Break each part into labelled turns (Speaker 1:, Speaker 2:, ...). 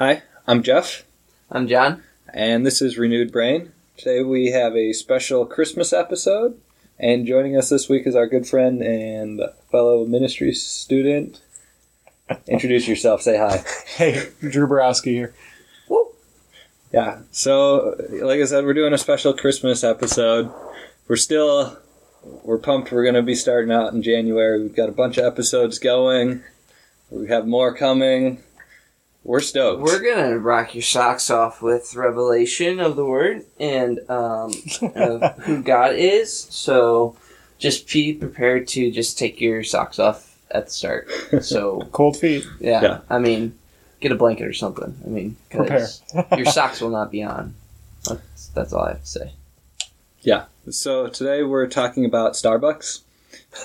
Speaker 1: Hi, I'm Jeff,
Speaker 2: I'm John.
Speaker 1: and this is Renewed Brain. Today we have a special Christmas episode, and joining us this week is our good friend and fellow ministry student. Introduce yourself, say hi.
Speaker 3: Hey, Drew Borowski here.
Speaker 1: Yeah, so like I said, we're doing a special Christmas episode. We're still, we're pumped. We're going to be starting out in January. We've got a bunch of episodes going, we have more coming. We're stoked.
Speaker 2: We're gonna rock your socks off with revelation of the word and um, of who God is. So just be prepared to just take your socks off at the start. So
Speaker 3: Cold feet.
Speaker 2: yeah,
Speaker 1: Yeah.
Speaker 2: I mean, get a blanket or something. I mean, 'cause your socks will not be on. That's, that's all I have to say. Yeah.
Speaker 1: So today we're talking about Starbucks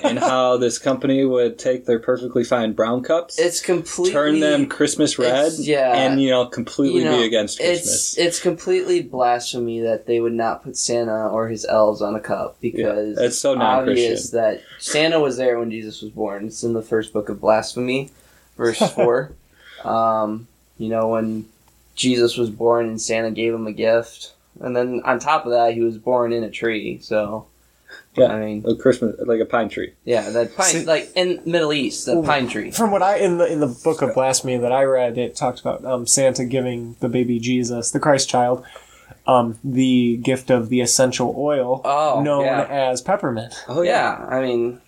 Speaker 1: and how this company would take their perfectly fine brown cups,
Speaker 2: It's completely
Speaker 1: turn them Christmas red,
Speaker 2: it's- yeah.
Speaker 1: and you know completely
Speaker 2: You know,
Speaker 1: be against
Speaker 2: It's
Speaker 1: Christmas.
Speaker 2: it's completely blasphemy that they would not put Santa or his elves on a cup because
Speaker 1: it's so non-Christian.
Speaker 2: obvious that Santa was there when Jesus was born. It's in the first book of blasphemy, verse four. Um, you know when Jesus was born and Santa gave him a gift, and then on top of that, he was born in a tree. So,
Speaker 1: Yeah.
Speaker 2: I mean,
Speaker 1: a Christmas like a pine tree.
Speaker 2: yeah, that pine
Speaker 3: See-
Speaker 2: like in Middle East, the pine tree.
Speaker 3: From what I in the in the book of blasphemy that I read, it talked about um, Santa giving the baby Jesus, the Christ child, um, the gift of the essential oil
Speaker 2: Oh,
Speaker 3: known
Speaker 2: yeah.
Speaker 3: as peppermint.
Speaker 1: Oh
Speaker 2: yeah, I mean,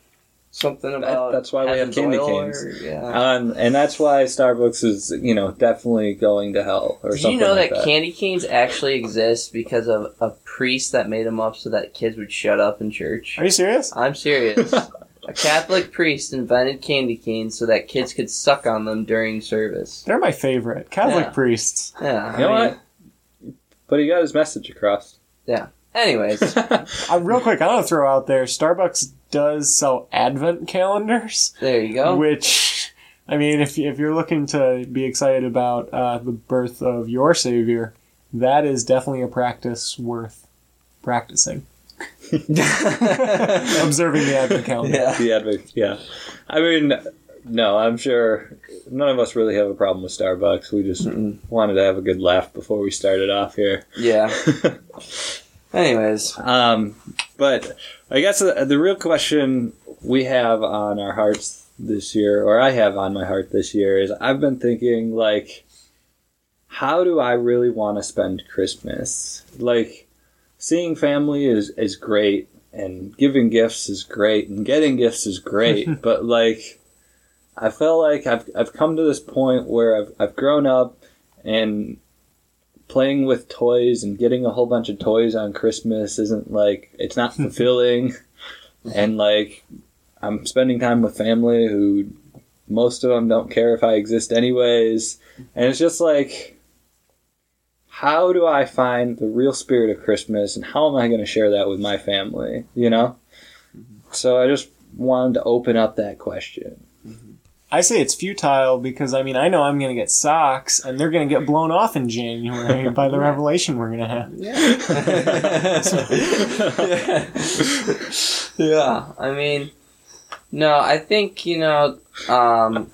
Speaker 2: something about that,
Speaker 1: that's why we have candy canes.
Speaker 2: or- yeah.
Speaker 1: Um, and that's why Starbucks is, you know, definitely going to hell or
Speaker 2: Did
Speaker 1: something
Speaker 2: you know
Speaker 1: like
Speaker 2: that,
Speaker 1: that.
Speaker 2: candy canes actually exist because of a priest that made them up so that kids would shut up in church?
Speaker 3: Are you serious?
Speaker 2: I'm serious. a Catholic priest invented candy canes so that kids could suck on them during service.
Speaker 3: They're my favorite Catholic
Speaker 2: Yeah.
Speaker 3: priests.
Speaker 2: Yeah.
Speaker 1: you know
Speaker 2: I mean,
Speaker 1: what? But he got his message across.
Speaker 2: Yeah Anyways,
Speaker 3: Uh, real quick, I want to throw out there: Starbucks does sell Advent calendars,
Speaker 2: there you go.
Speaker 3: which. I mean, if, if you're looking to be excited about uh, the birth of your Savior, that is definitely a practice worth practicing. Observing the Advent calendar.
Speaker 2: yeah.
Speaker 1: the Advent, yeah. I mean, no, I'm sure none of us really have a problem with Starbucks. We just
Speaker 2: Mm-mm.
Speaker 1: wanted to have a good laugh before we started off here.
Speaker 2: Yeah. Anyways,
Speaker 1: um, but I guess the, the real question we have on our hearts this year, or I have on my heart this year, is I've been thinking, like, how do I really want to spend Christmas? Like, seeing family is, is great, and giving gifts is great, and getting gifts is great, but, like, I feel like I've, I've come to this point where I've, I've grown up and playing with toys and getting a whole bunch of toys on Christmas isn't like it's not hmm. fulfilling. And like I'm spending time with family who most of them don't care if I exist anyways. And it's just like how do I find the real spirit of Christmas and how am I going to share that with my family you know? Mm-hmm. So I just wanted to open up that question
Speaker 3: I say it's futile because I mean I know I'm going to get socks and they're going to get blown off in January by the revelation we're going to have.
Speaker 2: yeah, Yeah. I mean, no, I think you know, um,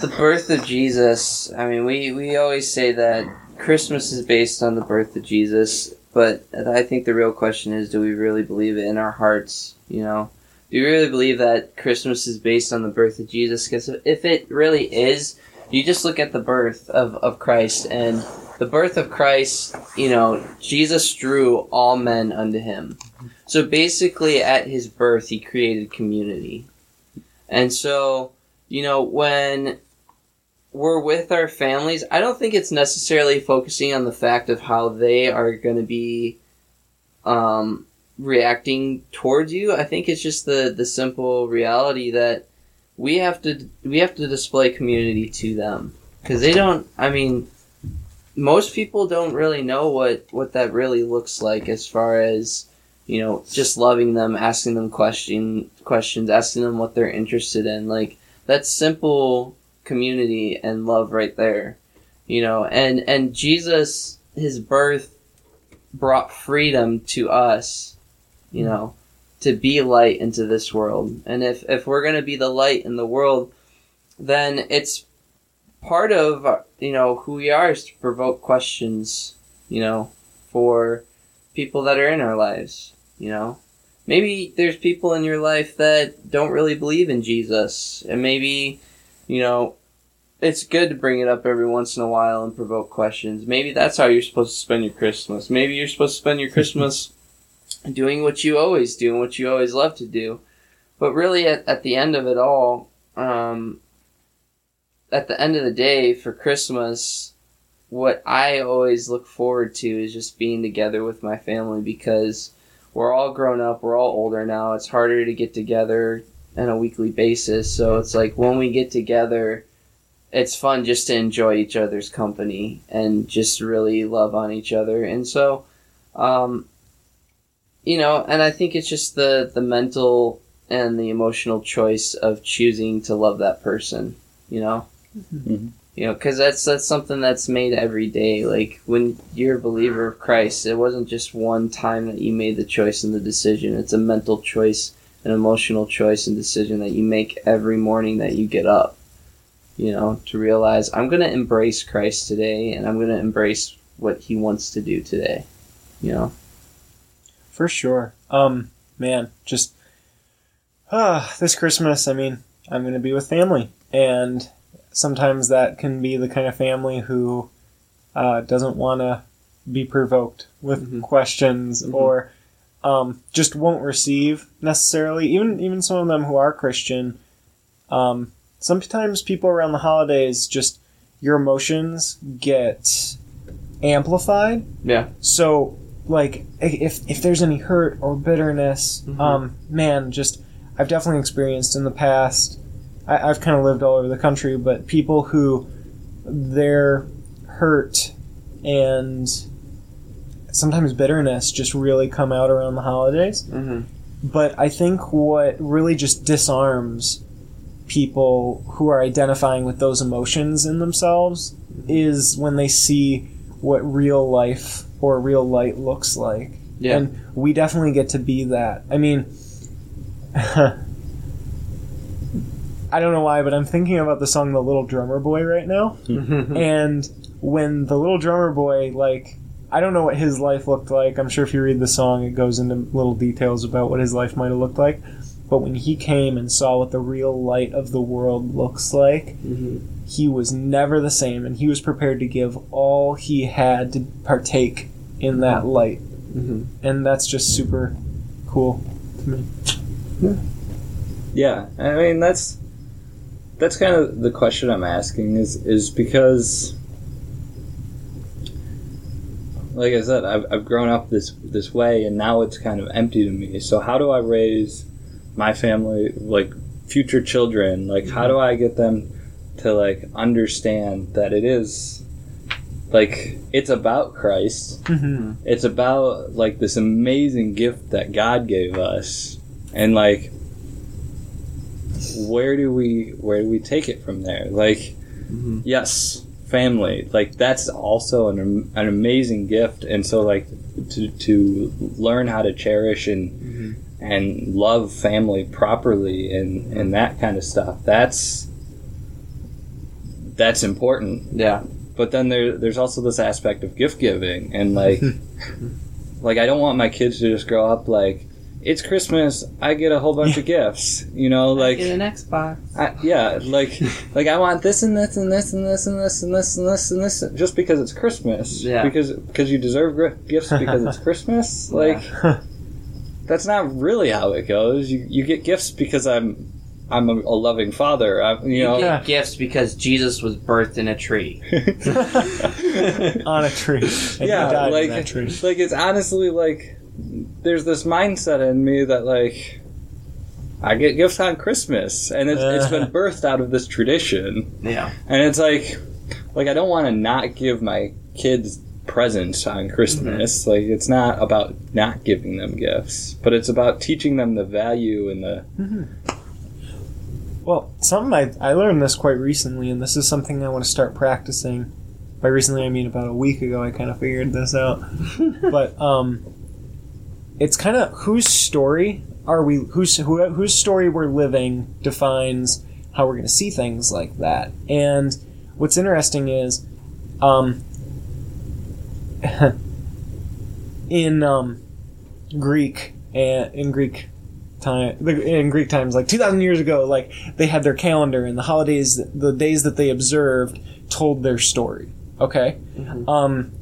Speaker 2: the birth of Jesus. I mean, we we always say that Christmas is based on the birth of Jesus, but I think the real question is, do we really believe it in our hearts? You know, do you really believe that Christmas is based on the birth of Jesus? Because if it really is, you just look at the birth of of Christ and. The birth of Christ, you know, Jesus drew all men unto him. So basically, at his birth, he created community. And so, you know, when we're with our families, I don't think it's necessarily focusing on the fact of how they are going to be um, reacting towards you. I think it's just the, the simple reality that we have to we have to display community to them because they don't. I mean, most people don't really know what what that really looks like as far as you know just loving them asking them question questions asking them what they're interested in like that's simple community and love right there you know and and jesus his birth brought freedom to us you hmm. know to be light into this world and if if we're going to be the light in the world then it's part of you know who we are is to provoke questions. You know, for people that are in our lives. You know, maybe there's people in your life that don't really believe in Jesus, and maybe you know it's good to bring it up every once in a while and provoke questions. Maybe that's how you're supposed to spend your Christmas. Maybe you're supposed to spend your Christmas doing what you always do and what you always love to do. But really, at, at the end of it all, um, at the end of the day, for Christmas, what I always look forward to is just being together with my family because we're all grown up, we're all older now. It's harder to get together on a weekly basis. So it's like when we get together, it's fun just to enjoy each other's company and just really love on each other. And so, um, you know, and I think it's just the the mental and the emotional choice of choosing to love that person. You know,
Speaker 1: Mhm.
Speaker 2: you know, because that's that's something that's made every day. Like when you're a believer of Christ, it wasn't just one time that you made the choice and the decision. It's a mental choice, an emotional choice and decision that you make every morning that you get up you know, to realize I'm going to embrace Christ today and I'm going to embrace what he wants to do today. You know?
Speaker 3: For sure. Um, man, just ah, this Christmas, I mean, I'm going to be with family, and sometimes that can be the kind of family who uh, doesn't want to be provoked with
Speaker 2: Mhm.
Speaker 3: questions
Speaker 2: Mhm.
Speaker 3: or um, just won't receive necessarily. Even even some of them who are Christian, um, sometimes people around the holidays just your emotions get amplified
Speaker 2: Yeah.
Speaker 3: so, like, if if there's any hurt or bitterness,
Speaker 2: Mhm.
Speaker 3: um, man, just I've definitely experienced in the past. I, I've kind of lived all over the country, but people who their hurt and sometimes bitterness just really come out around the holidays.
Speaker 2: Mm-hmm.
Speaker 3: But I think what really just disarms people who are identifying with those emotions in themselves is when they see what real life or real light looks like.
Speaker 2: Yeah.
Speaker 3: And we definitely get to be that. I mean, I don't know why, but I'm thinking about the song The Little Drummer Boy right now. Mm-hmm. and when the little drummer boy, like, I don't know what his life looked like. I'm sure if you read the song, it goes into little details about what his life might have looked like. But when he came and saw what the real light of the world looks like,
Speaker 2: hmm
Speaker 3: he was never the same, and he was prepared to give all he had to partake in that light.
Speaker 2: hmm
Speaker 3: And that's just super cool to me.
Speaker 1: Yeah. Yeah, I mean that's that's kind of the question I'm asking is is because like I said, I've, I've grown up this this way and now it's kind of empty to me. So how do I raise my family like future children? Like how do I get them to like understand that it is like it's about Christ
Speaker 3: Mm-hmm.
Speaker 1: it's about like this amazing gift that God gave us, and like, where do we where do we take it from there? Like,
Speaker 2: hmm
Speaker 1: yes, family, like that's also an an amazing gift, and so like to to learn how to cherish and and love family properly and and that kind of stuff. That's that's important
Speaker 2: Yeah.
Speaker 1: but then there there's also this aspect of gift giving and like like I don't want my kids to just grow up like it's Christmas I get a whole bunch of gifts you know like
Speaker 2: Get an Xbox.
Speaker 1: I, yeah like like I want this and this and this and this and this and this and this and this just because it's Christmas
Speaker 2: Yeah.
Speaker 1: because because you deserve gifts because it's Christmas like that's not really how it goes you you get gifts because I'm I'm a, a loving father I, you
Speaker 2: You
Speaker 1: know
Speaker 2: get gifts because Jesus was birthed in a tree.
Speaker 3: On a tree. And
Speaker 1: yeah, like
Speaker 3: that tree.
Speaker 1: like it's honestly like there's this mindset in me that like I get gifts on Christmas, and it's, it's been birthed out of this tradition,
Speaker 2: Yeah.
Speaker 1: and it's like like I don't want to not give my kids presents on Christmas. Like it's not about not giving them gifts, but it's about teaching them the value and the
Speaker 3: Well, something I, I learned this quite recently, and this is something I want to start practicing. By recently, I mean about a week ago. I kind of figured this out, but um, it's kind of whose story are we? Whose who, whose story we're living defines how we're going to see things like that. And what's interesting is, um, in um, Greek and in Greek time in Greek times, like two thousand years ago, like they had their calendar and the holidays, the days that they observed told their story. Okay,
Speaker 2: Mhm.
Speaker 3: um,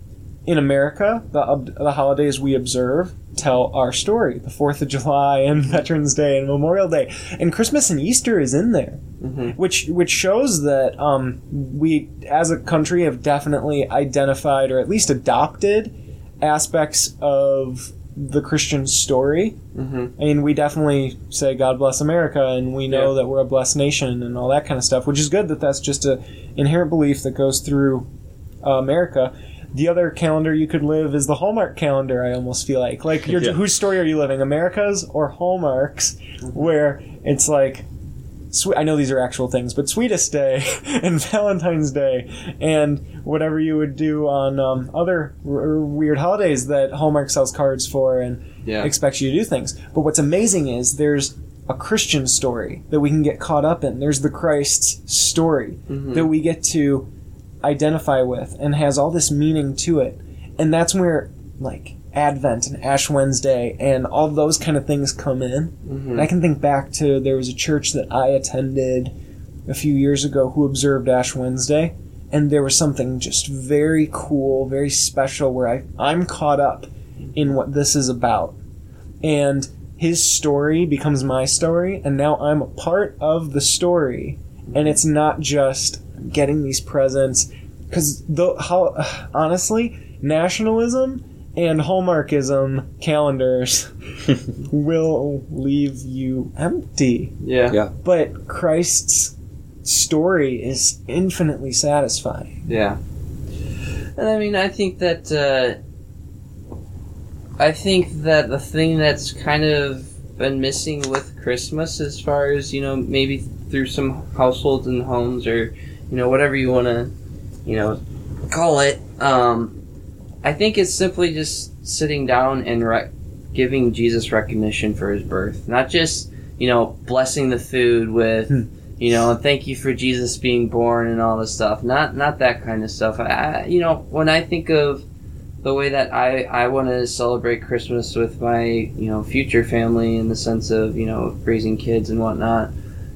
Speaker 3: in America, the the holidays we observe tell our story. The Fourth of July and Veterans Day and Memorial Day and Christmas and Easter is in there
Speaker 2: Mhm.
Speaker 3: which which shows that um, we as a country have definitely identified or at least adopted aspects of the Christian story.
Speaker 2: Mhm.
Speaker 3: I mean, we definitely say God bless America, and we know
Speaker 2: Yeah.
Speaker 3: that we're a blessed nation and all that kind of stuff, which is good that that's just a inherent belief that goes through uh, America. The other calendar you could live is the Hallmark calendar. I almost feel like like
Speaker 1: Yeah.
Speaker 3: whose story are you living, America's or Hallmark's, where it's like I know these are actual things, but Sweetest Day and Valentine's Day and whatever you would do on um, other r- weird holidays that Hallmark sells cards for and
Speaker 2: Yeah.
Speaker 3: expects you to do things. But what's amazing is there's a Christian story that we can get caught up in. There's the Christ's story
Speaker 2: Mhm.
Speaker 3: that we get to identify with and has all this meaning to it. And that's where like Advent and Ash Wednesday and all those kind of things come in.
Speaker 2: Mhm.
Speaker 3: And I can think back to there was a church that I attended a few years ago who observed Ash Wednesday, and there was something just very cool, very special where I, I'm caught up in what this is about. And his story becomes my story, and now I'm a part of the story. And it's not just getting these presents, because how honestly, nationalism and Hallmarkism calendars will leave you empty.
Speaker 2: Yeah.
Speaker 1: Yeah.
Speaker 3: But Christ's story is infinitely satisfying.
Speaker 2: Yeah. And I mean, I think that, uh, I think that the thing that's kind of been missing with Christmas, as far as, you know, maybe through some households and homes or, you know, whatever you want to, you know, call it, um, I think it's simply just sitting down and re- giving Jesus recognition for his birth. Not just, you know, blessing the food with,
Speaker 3: Hmm.
Speaker 2: you know, thank you for Jesus being born and all this stuff. Not not that kind of stuff. I you know, when I think of the way that I I want to celebrate Christmas with my you know future family in the sense of you know raising kids and whatnot.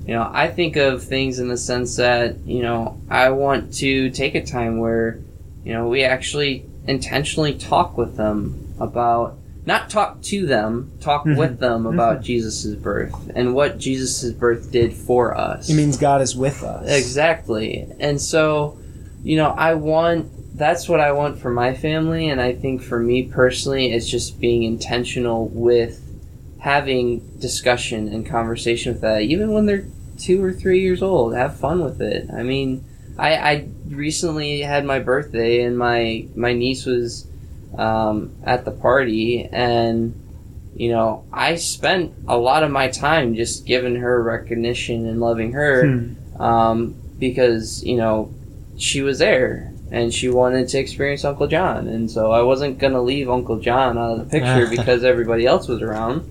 Speaker 2: You know, I think of things in the sense that you know I want to take a time where you know we actually intentionally talk with them about not talk to them, talk
Speaker 3: Mhm.
Speaker 2: with them about Jesus' birth and what Jesus' birth did for us.
Speaker 3: It means God is with us.
Speaker 2: Exactly. And so, you know, I want that's what I want for my family and I think for me personally it's just being intentional with having discussion and conversation with that even when they're 2 or 3 years old. Have fun with it. I mean, I I recently had my birthday and my my niece was um, at the party and you know, I spent a lot of my time just giving her recognition and loving her
Speaker 3: Hmm.
Speaker 2: um, because you know she was there and she wanted to experience Uncle John, and so I wasn't gonna leave Uncle John out of the picture because everybody else was around.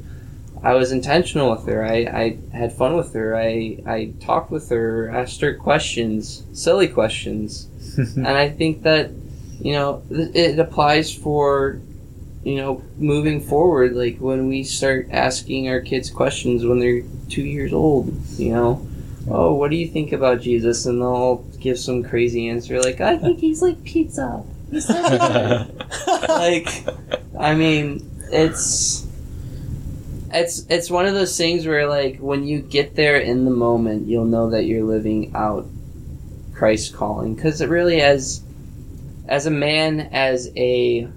Speaker 2: I was intentional with her. I, I had fun with her. I, I talked with her, asked her questions, silly questions, and I think that you know it applies for you know moving forward. Like when we start asking our kids questions when they're two years old, you know oh, what do you think about Jesus? And they'll give some crazy answer like, I think he's like pizza. He's like, I mean, it's it's it's one of those things where like when you get there in the moment, you'll know that you're living out Christ's calling because it really as as a man, as a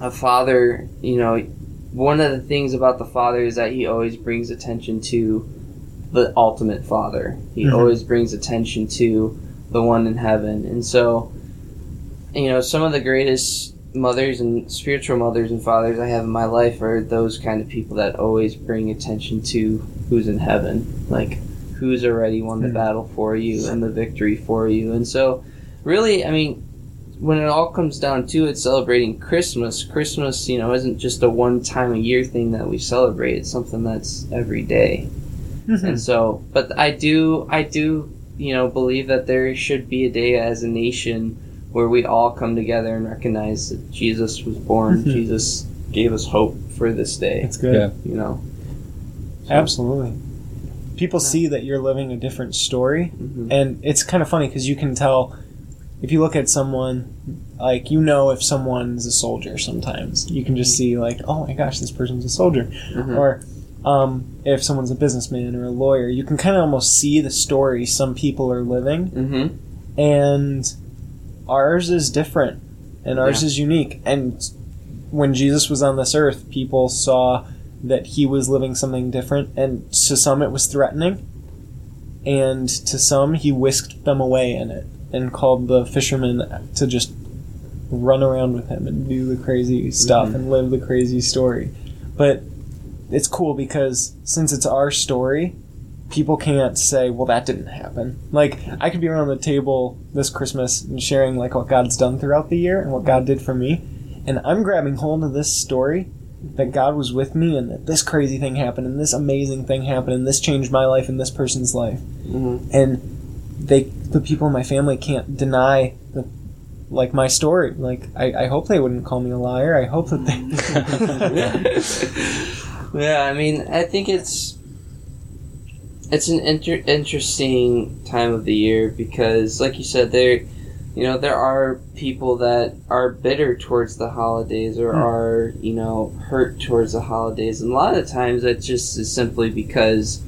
Speaker 2: a father, you know, one of the things about the father is that he always brings attention to the ultimate father. He
Speaker 3: Mhm.
Speaker 2: always brings attention to the one in heaven. And so, you know, some of the greatest mothers and spiritual mothers and fathers I have in my life are those kind of people that always bring attention to who's in heaven. Like, who's already won the
Speaker 3: Mhm.
Speaker 2: battle for you and the victory for you. And so, really, I mean, when it all comes down to it, celebrating Christmas, Christmas, you know, isn't just a one time a year thing that we celebrate. It's something that's every day.
Speaker 3: Mhm.
Speaker 2: And so, but I do, I do you know, believe that there should be a day as a nation where we all come together and recognize that Jesus was born. Jesus gave us hope for this day.
Speaker 3: It's good.
Speaker 1: Yeah.
Speaker 2: You know.
Speaker 3: Absolutely. People see that you're living a different story,
Speaker 2: Mhm.
Speaker 3: and it's kind of funny because you can tell if you look at someone, like you know if someone's a soldier. Sometimes you can just see like, oh my gosh, this person's a soldier,
Speaker 2: Mhm.
Speaker 3: or um, if someone's a businessman or a lawyer, you can kind of almost see the story some people are living,
Speaker 2: Mhm.
Speaker 3: and ours is different, and ours is unique. And when Jesus was on this earth, people saw that he was living something different, and to some it was threatening, and to some he whisked them away in it and called the fishermen to just run around with him and do the crazy stuff
Speaker 2: Mhm.
Speaker 3: and live the crazy story. But it's cool because since it's our story, people can't say, "Well, that didn't happen." Like I could be around the table this Christmas and sharing like what God's done throughout the year and what God did for me, and I'm grabbing hold of this story that God was with me and that this crazy thing happened and this amazing thing happened and this changed my life and this person's life.
Speaker 2: Mhm.
Speaker 3: And they the people in my family can't deny the like my story. Like I, I hope they wouldn't call me a liar. I hope that they
Speaker 2: yeah, I mean, I think it's it's an inter- interesting time of the year because, like you said, there, you know, there are people that are bitter towards the holidays or
Speaker 3: Hmm.
Speaker 2: are you know hurt towards the holidays, and a lot of times that just is simply because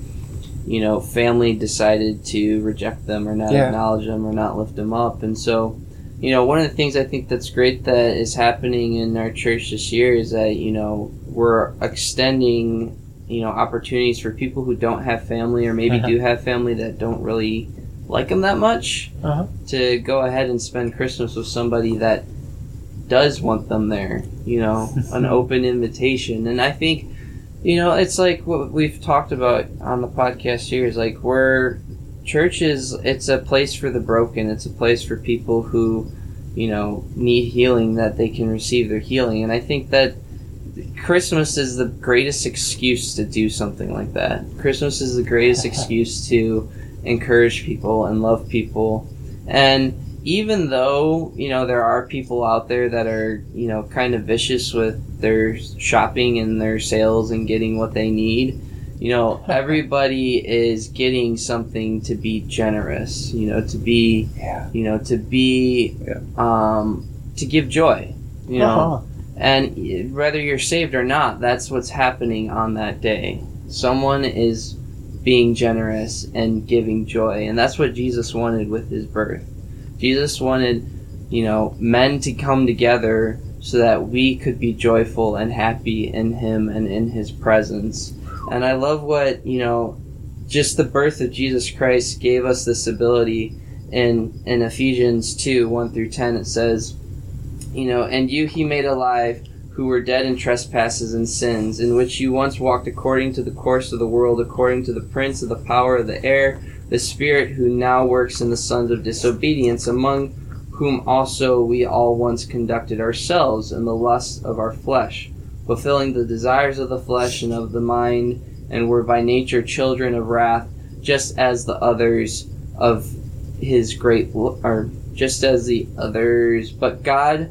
Speaker 2: you know family decided to reject them or not
Speaker 3: Yeah.
Speaker 2: acknowledge them or not lift them up, and so. You know, one of the things I think that's great that is happening in our church this year is that, you know, we're extending, you know, opportunities for people who don't have family or maybe
Speaker 3: Uh-huh.
Speaker 2: do have family that don't really like them that much
Speaker 3: Uh-huh.
Speaker 2: to go ahead and spend Christmas with somebody that does want them there, you know, an open invitation. And I think, you know, it's like what we've talked about on the podcast here is like we're church is it's a place for the broken. It's a place for people who, you know, need healing that they can receive their healing. And I think that Christmas is the greatest excuse to do something like that. Christmas is the greatest excuse to encourage people and love people. And even though, you know, there are people out there that are, you know, kind of vicious with their shopping and their sales and getting what they need, you know, everybody is getting something to be generous, you know, to be,
Speaker 3: Yeah.
Speaker 2: you know, to be, um, to give joy, you know.
Speaker 3: Uh-huh.
Speaker 2: And whether you're saved or not, that's what's happening on that day. Someone is being generous and giving joy. And that's what Jesus wanted with his birth. Jesus wanted, you know, men to come together so that we could be joyful and happy in him and in his presence. And I love what, you know, just the birth of Jesus Christ gave us this ability in in Ephesians 2, 1 through 10 it says, you know, and you he made alive who were dead in trespasses and sins, in which you once walked according to the course of the world, according to the prince of the power of the air, the spirit who now works in the sons of disobedience, among whom also we all once conducted ourselves in the lusts of our flesh, fulfilling the desires of the flesh and of the mind, and were by nature children of wrath, just as the others of his great, or just as the others. But God,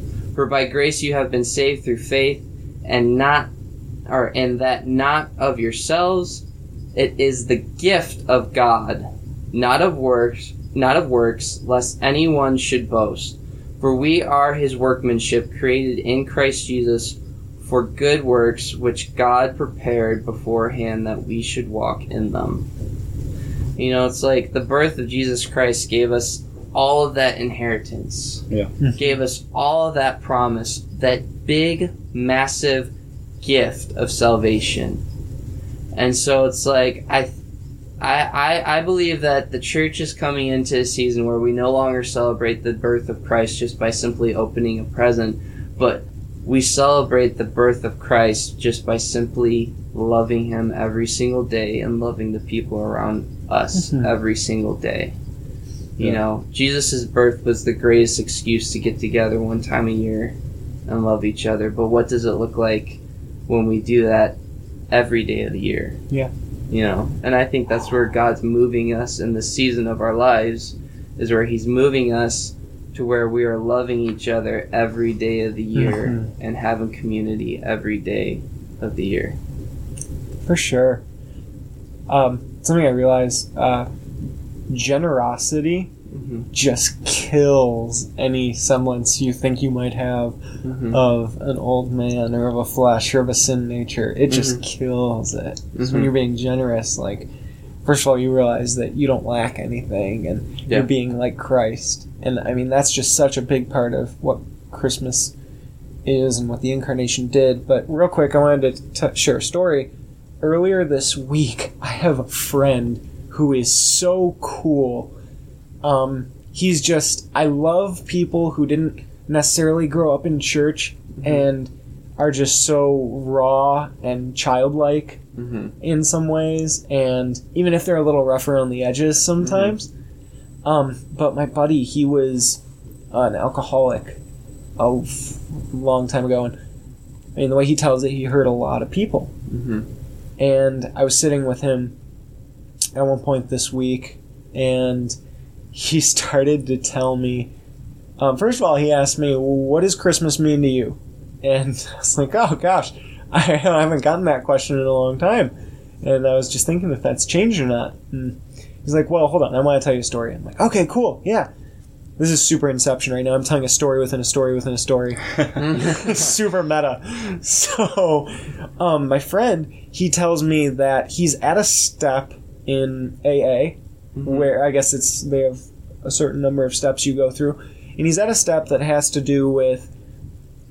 Speaker 2: For by grace you have been saved through faith, and not or and that not of yourselves. It is the gift of God not of works not of works lest anyone should boast. For we are his workmanship created in Christ Jesus for good works which God prepared beforehand that we should walk in them. You know it's like the birth of Jesus Christ gave us all of that inheritance
Speaker 1: Yeah.
Speaker 2: gave us all of that promise that big massive gift of salvation. And so it's like I I, I, I believe that the church is coming into a season where we no longer celebrate the birth of Christ just by simply opening a present, but we celebrate the birth of Christ just by simply loving Him every single day and loving the people around us
Speaker 3: Mhm.
Speaker 2: every single day. You
Speaker 1: Yeah.
Speaker 2: know, Jesus' birth was the greatest excuse to get together one time a year and love each other. But what does it look like when we do that every day of the year?
Speaker 3: Yeah.
Speaker 2: You know, and I think that's where God's moving us in the season of our lives, is where He's moving us to where we are loving each other every day of the year
Speaker 3: Mhm.
Speaker 2: and having community every day of the year.
Speaker 3: For sure. Um, something I realized, uh, generosity
Speaker 2: Mm-hmm.
Speaker 3: just kills any semblance you think you might have
Speaker 2: Mm-hmm.
Speaker 3: of an old man or of a flesh or of a sin nature. It just kills it. When
Speaker 2: Mhm.
Speaker 3: you're being generous, like, first of all, you realize that you don't lack anything and
Speaker 2: Yeah.
Speaker 3: you're being like Christ. And I mean, that's just such a big part of what Christmas is and what the incarnation did. But real quick, I wanted to t- share a story. Earlier this week, I have a friend who is so cool. Um, he's just, I love people who didn't necessarily grow up in church and are just so raw and childlike
Speaker 2: Mm-hmm.
Speaker 3: in some ways, and even if they're a little rough around the edges sometimes. Um, but my buddy, he was an alcoholic a f- long time ago, and I mean the way he tells it, he hurt a lot of people.
Speaker 2: Mm-hmm.
Speaker 3: And I was sitting with him at one point this week, and he started to tell me. Um, first of all, he asked me, well, "What does Christmas mean to you?" And I was like, "Oh gosh, I haven't gotten that question in a long time." And I was just thinking if that's changed or not. And he's like, "Well, hold on, I want to tell you a story." I'm like, "Okay, cool, yeah." This is super Inception right now. I'm telling a story within a story within a story. super meta. So, um, my friend, he tells me that he's at a step in AA where I guess it's they have a certain number of steps you go through, and he's at a step that has to do with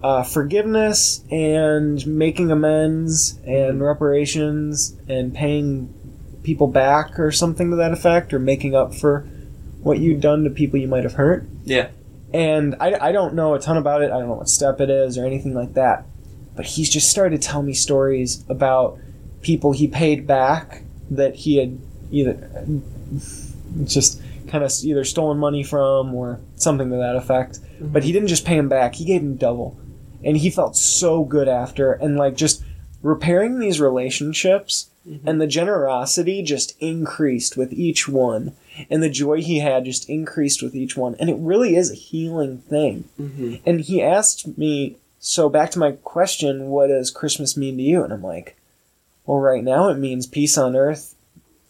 Speaker 3: uh, forgiveness and making amends and reparations and paying people back or something to that effect, or making up for what you've done to people you might have hurt.
Speaker 2: Yeah.
Speaker 3: And I, I don't know a ton about it. I don't know what step it is or anything like that. But he's just started telling me stories about people he paid back that he had either just kind of either stolen money from or something to that effect. But he didn't just pay him back, he gave him double. And he felt so good after. And like just repairing these relationships and the generosity just increased with each one. And the joy he had just increased with each one. And it really is a healing thing.
Speaker 2: Mm-hmm.
Speaker 3: And he asked me, so back to my question, what does Christmas mean to you? And I'm like, well, right now it means peace on earth,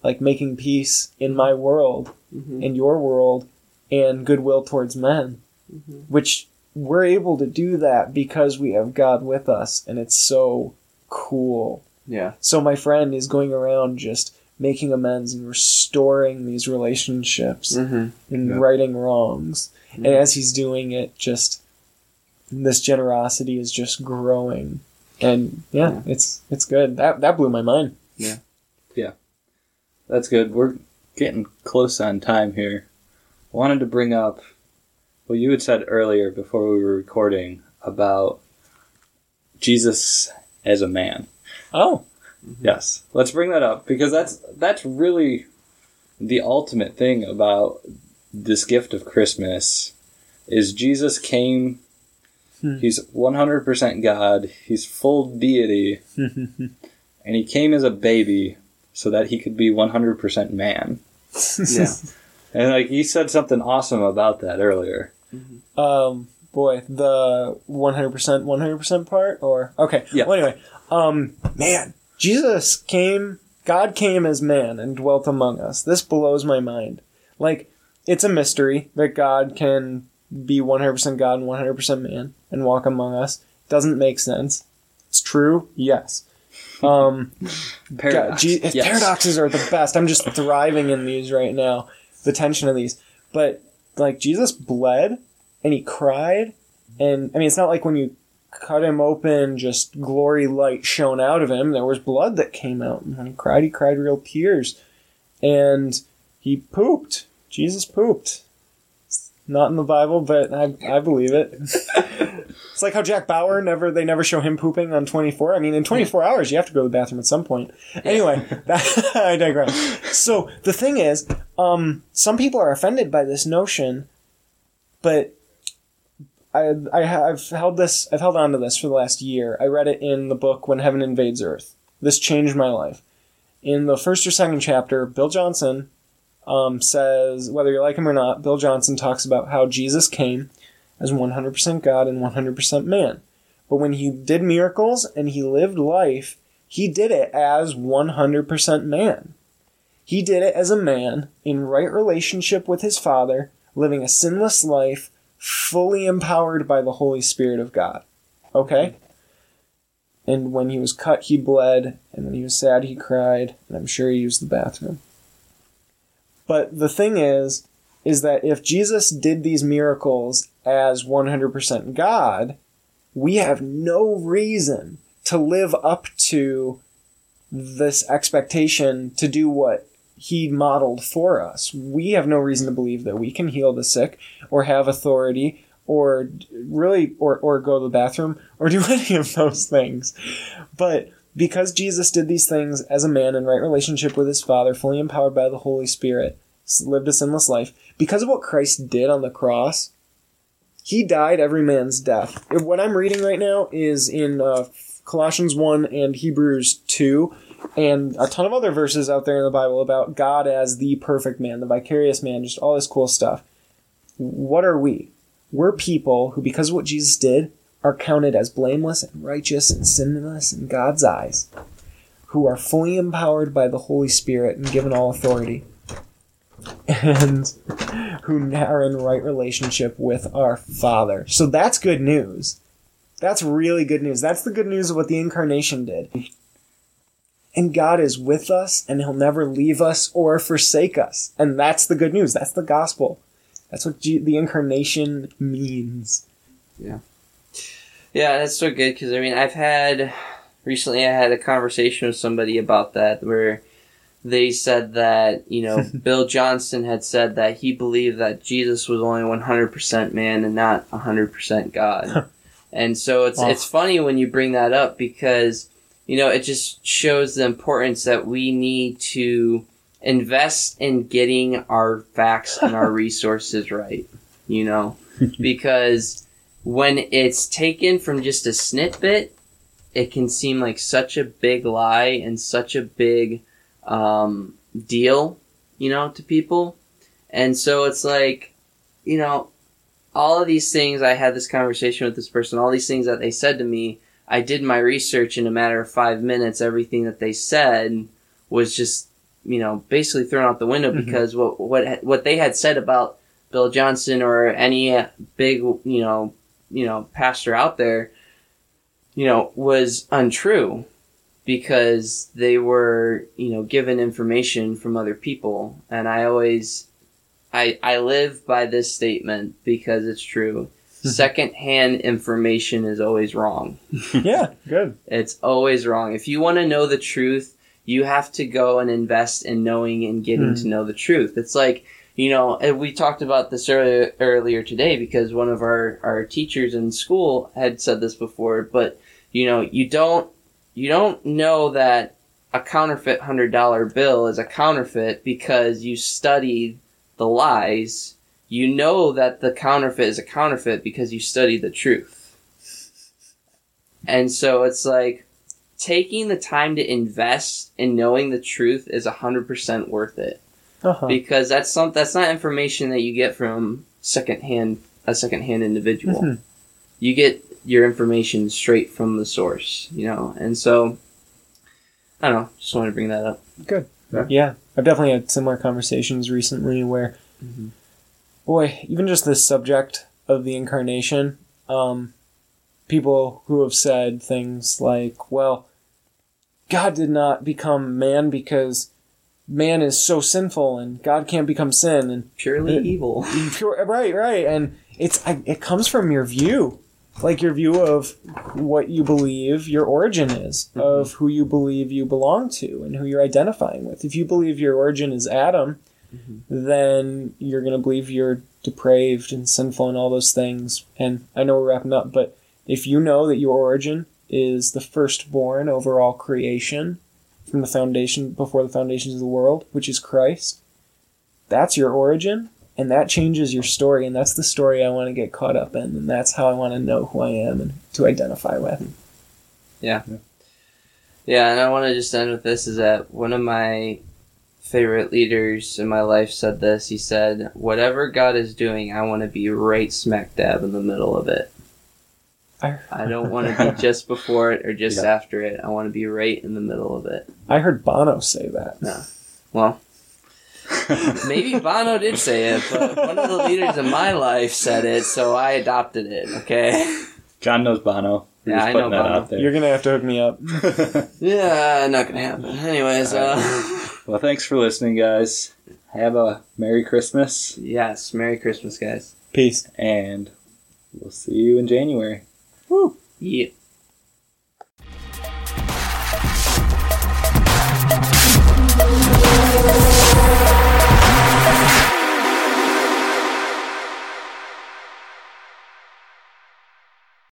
Speaker 3: like making peace in my world,
Speaker 2: Mm-hmm.
Speaker 3: in your world, and goodwill towards men,
Speaker 2: Mhm.
Speaker 3: which we're able to do that because we have God with us, and it's so cool.
Speaker 2: Yeah.
Speaker 3: So my friend is going around just making amends and restoring these relationships
Speaker 2: Mm-hmm.
Speaker 3: and
Speaker 1: Yeah.
Speaker 3: righting wrongs. And as he's doing it, just this generosity is just growing. And yeah, it's it's good. That that blew my mind.
Speaker 1: Yeah, yeah, that's good. We're getting close on time here. Wanted to bring up what you had said earlier before we were recording about Jesus as a man.
Speaker 3: Oh, mm-hmm.
Speaker 1: Yes, let's bring that up because that's that's really the ultimate thing about this gift of Christmas is Jesus came.
Speaker 3: Hmm.
Speaker 1: He's one hundred percent God. He's full deity, and he came as a baby so that he could be one hundred percent man.
Speaker 2: Yeah.
Speaker 1: And like he said something awesome about that earlier.
Speaker 3: um, boy, the one hundred percent, one hundred percent part, or okay.
Speaker 1: Yeah.
Speaker 3: Well, anyway, um, man, Jesus came. God came as man and dwelt among us. This blows my mind. Like, it's a mystery that God can be 100% God and 100% man and walk among us. Doesn't make sense. It's true, yes. Um,
Speaker 1: Paradox.
Speaker 3: Gee,
Speaker 1: Yes.
Speaker 3: Paradoxes are the best. I'm just thriving in these right now. The tension of these. But, like, Jesus bled and he cried. And, I mean, it's not like when you cut him open, just glory light shone out of him. There was blood that came out. And when he cried, he cried real tears. and he pooped. Jesus pooped. It's not in the Bible, but I, I believe it. it's like how Jack Bauer never they never show him pooping on 24. I mean, in 24 hours you have to go to the bathroom at some point. Anyway, that, I digress. So the thing is, um, some people are offended by this notion, but I I have held this I've held on to this for the last year. I read it in the book When Heaven Invades Earth. This changed my life. In the first or second chapter, Bill Johnson um, says whether you like him or not, Bill Johnson talks about how Jesus came as 100% God and 100% man. But when he did miracles and he lived life, he did it as 100% man. He did it as a man in right relationship with his Father, living a sinless life, fully empowered by the Holy Spirit of God. Okay? And when he was cut, he bled, and when he was sad, he cried, and I'm sure he used the bathroom. But the thing is, is that if Jesus did these miracles as 100% God, we have no reason to live up to this expectation to do what he modeled for us. We have no reason to believe that we can heal the sick or have authority or really or, or go to the bathroom or do any of those things. But because Jesus did these things as a man in right relationship with his Father, fully empowered by the Holy Spirit, lived a sinless life, because of what Christ did on the cross, he died every man's death. What I'm reading right now is in uh, Colossians 1 and Hebrews 2, and a ton of other verses out there in the Bible about God as the perfect man, the vicarious man, just all this cool stuff. What are we? We're people who, because of what Jesus did, are counted as blameless and righteous and sinless in God's eyes, who are fully empowered by the Holy Spirit and given all authority, and who are in right relationship with our Father. So that's good news. That's really good news. That's the good news of what the incarnation did. And God is with us, and He'll never leave us or forsake us. And that's the good news. That's the gospel. That's what G- the incarnation means.
Speaker 2: Yeah, Yeah, that's so good because I mean, I've had recently I had a conversation with somebody about that where they said that you know Bill Johnson had said that he believed that Jesus was only one hundred percent man and not hundred percent God, and so it's
Speaker 3: Wow.
Speaker 2: it's funny when you bring that up because you know it just shows the importance that we need to invest in getting our facts and our resources right, you know, because when it's taken from just a snippet, it can seem like such a big lie and such a big um, deal, you know, to people. And so it's like, you know, all of these things, I had this conversation with this person, all these things that they said to me, I did my research in a matter of five minutes. Everything that they said was just, you know, basically thrown out the window
Speaker 3: Mhm.
Speaker 2: because what, what, what they had said about Bill Johnson or any big, you know, you know, pastor out there, you know, was untrue because they were, you know, given information from other people. And I always, I, I live by this statement because it's true. Secondhand information is always wrong.
Speaker 3: yeah, good.
Speaker 2: It's always wrong. If you want to know the truth, you have to go and invest in knowing and getting
Speaker 3: Hmm.
Speaker 2: to know the truth. It's like, you know, we talked about this earlier, earlier today because one of our, our teachers in school had said this before, but you know, you don't, you don't know that a counterfeit hundred dollar bill is a counterfeit because you studied the lies. You know that the counterfeit is a counterfeit because you studied the truth. And so it's like taking the time to invest in knowing the truth is hundred percent worth it
Speaker 3: Uh-huh.
Speaker 2: because that's some that's not information that you get from secondhand a secondhand individual.
Speaker 3: Mhm.
Speaker 2: You get your information straight from the source, you know, and so I don't know. Just wanted to bring that up.
Speaker 3: Good.
Speaker 1: Yeah.
Speaker 3: Yeah. I've definitely had similar conversations recently where,
Speaker 2: Mhm.
Speaker 3: boy, even just the subject of the incarnation, um, people who have said things like, well, God did not become man because man is so sinful and God can't become sin and
Speaker 2: Purely evil.
Speaker 3: Pure, right, right, and it's I, it comes from your view. Like your view of what you believe your origin is,
Speaker 1: Mm-hmm.
Speaker 3: of who you believe you belong to, and who you're identifying with. If you believe your origin is Adam,
Speaker 1: Mm-hmm.
Speaker 3: then you're going to believe you're depraved and sinful and all those things. And I know we're wrapping up, but if you know that your origin is the firstborn over all creation from the foundation before the foundations of the world, which is Christ, that's your origin and that changes your story and that's the story I want to get caught up in and that's how I want to know who I am and to identify with.
Speaker 2: Yeah, yeah and I want to just end with this: is that one of my favorite leaders in my life said this. He said, "Whatever God is doing, I want to be right smack dab in the middle of it.
Speaker 3: I,
Speaker 2: I don't want to be just before it or just
Speaker 1: Yeah.
Speaker 2: after it. I want to be right in the middle of it."
Speaker 3: I heard Bono say that.
Speaker 2: Well, maybe Bono did say it, but one of the leaders in my life said it, so I adopted it. Okay.
Speaker 1: John knows Bono. We're
Speaker 2: Yeah, I know Bono.
Speaker 3: You're going to have to hook me up.
Speaker 2: Yeah, not gonna happen. Anyways, uh,
Speaker 1: well, thanks for listening, guys. Have a Merry Christmas,
Speaker 2: yes, Merry Christmas, guys.
Speaker 3: Peace.
Speaker 1: and we'll see you in January.
Speaker 2: Yeah.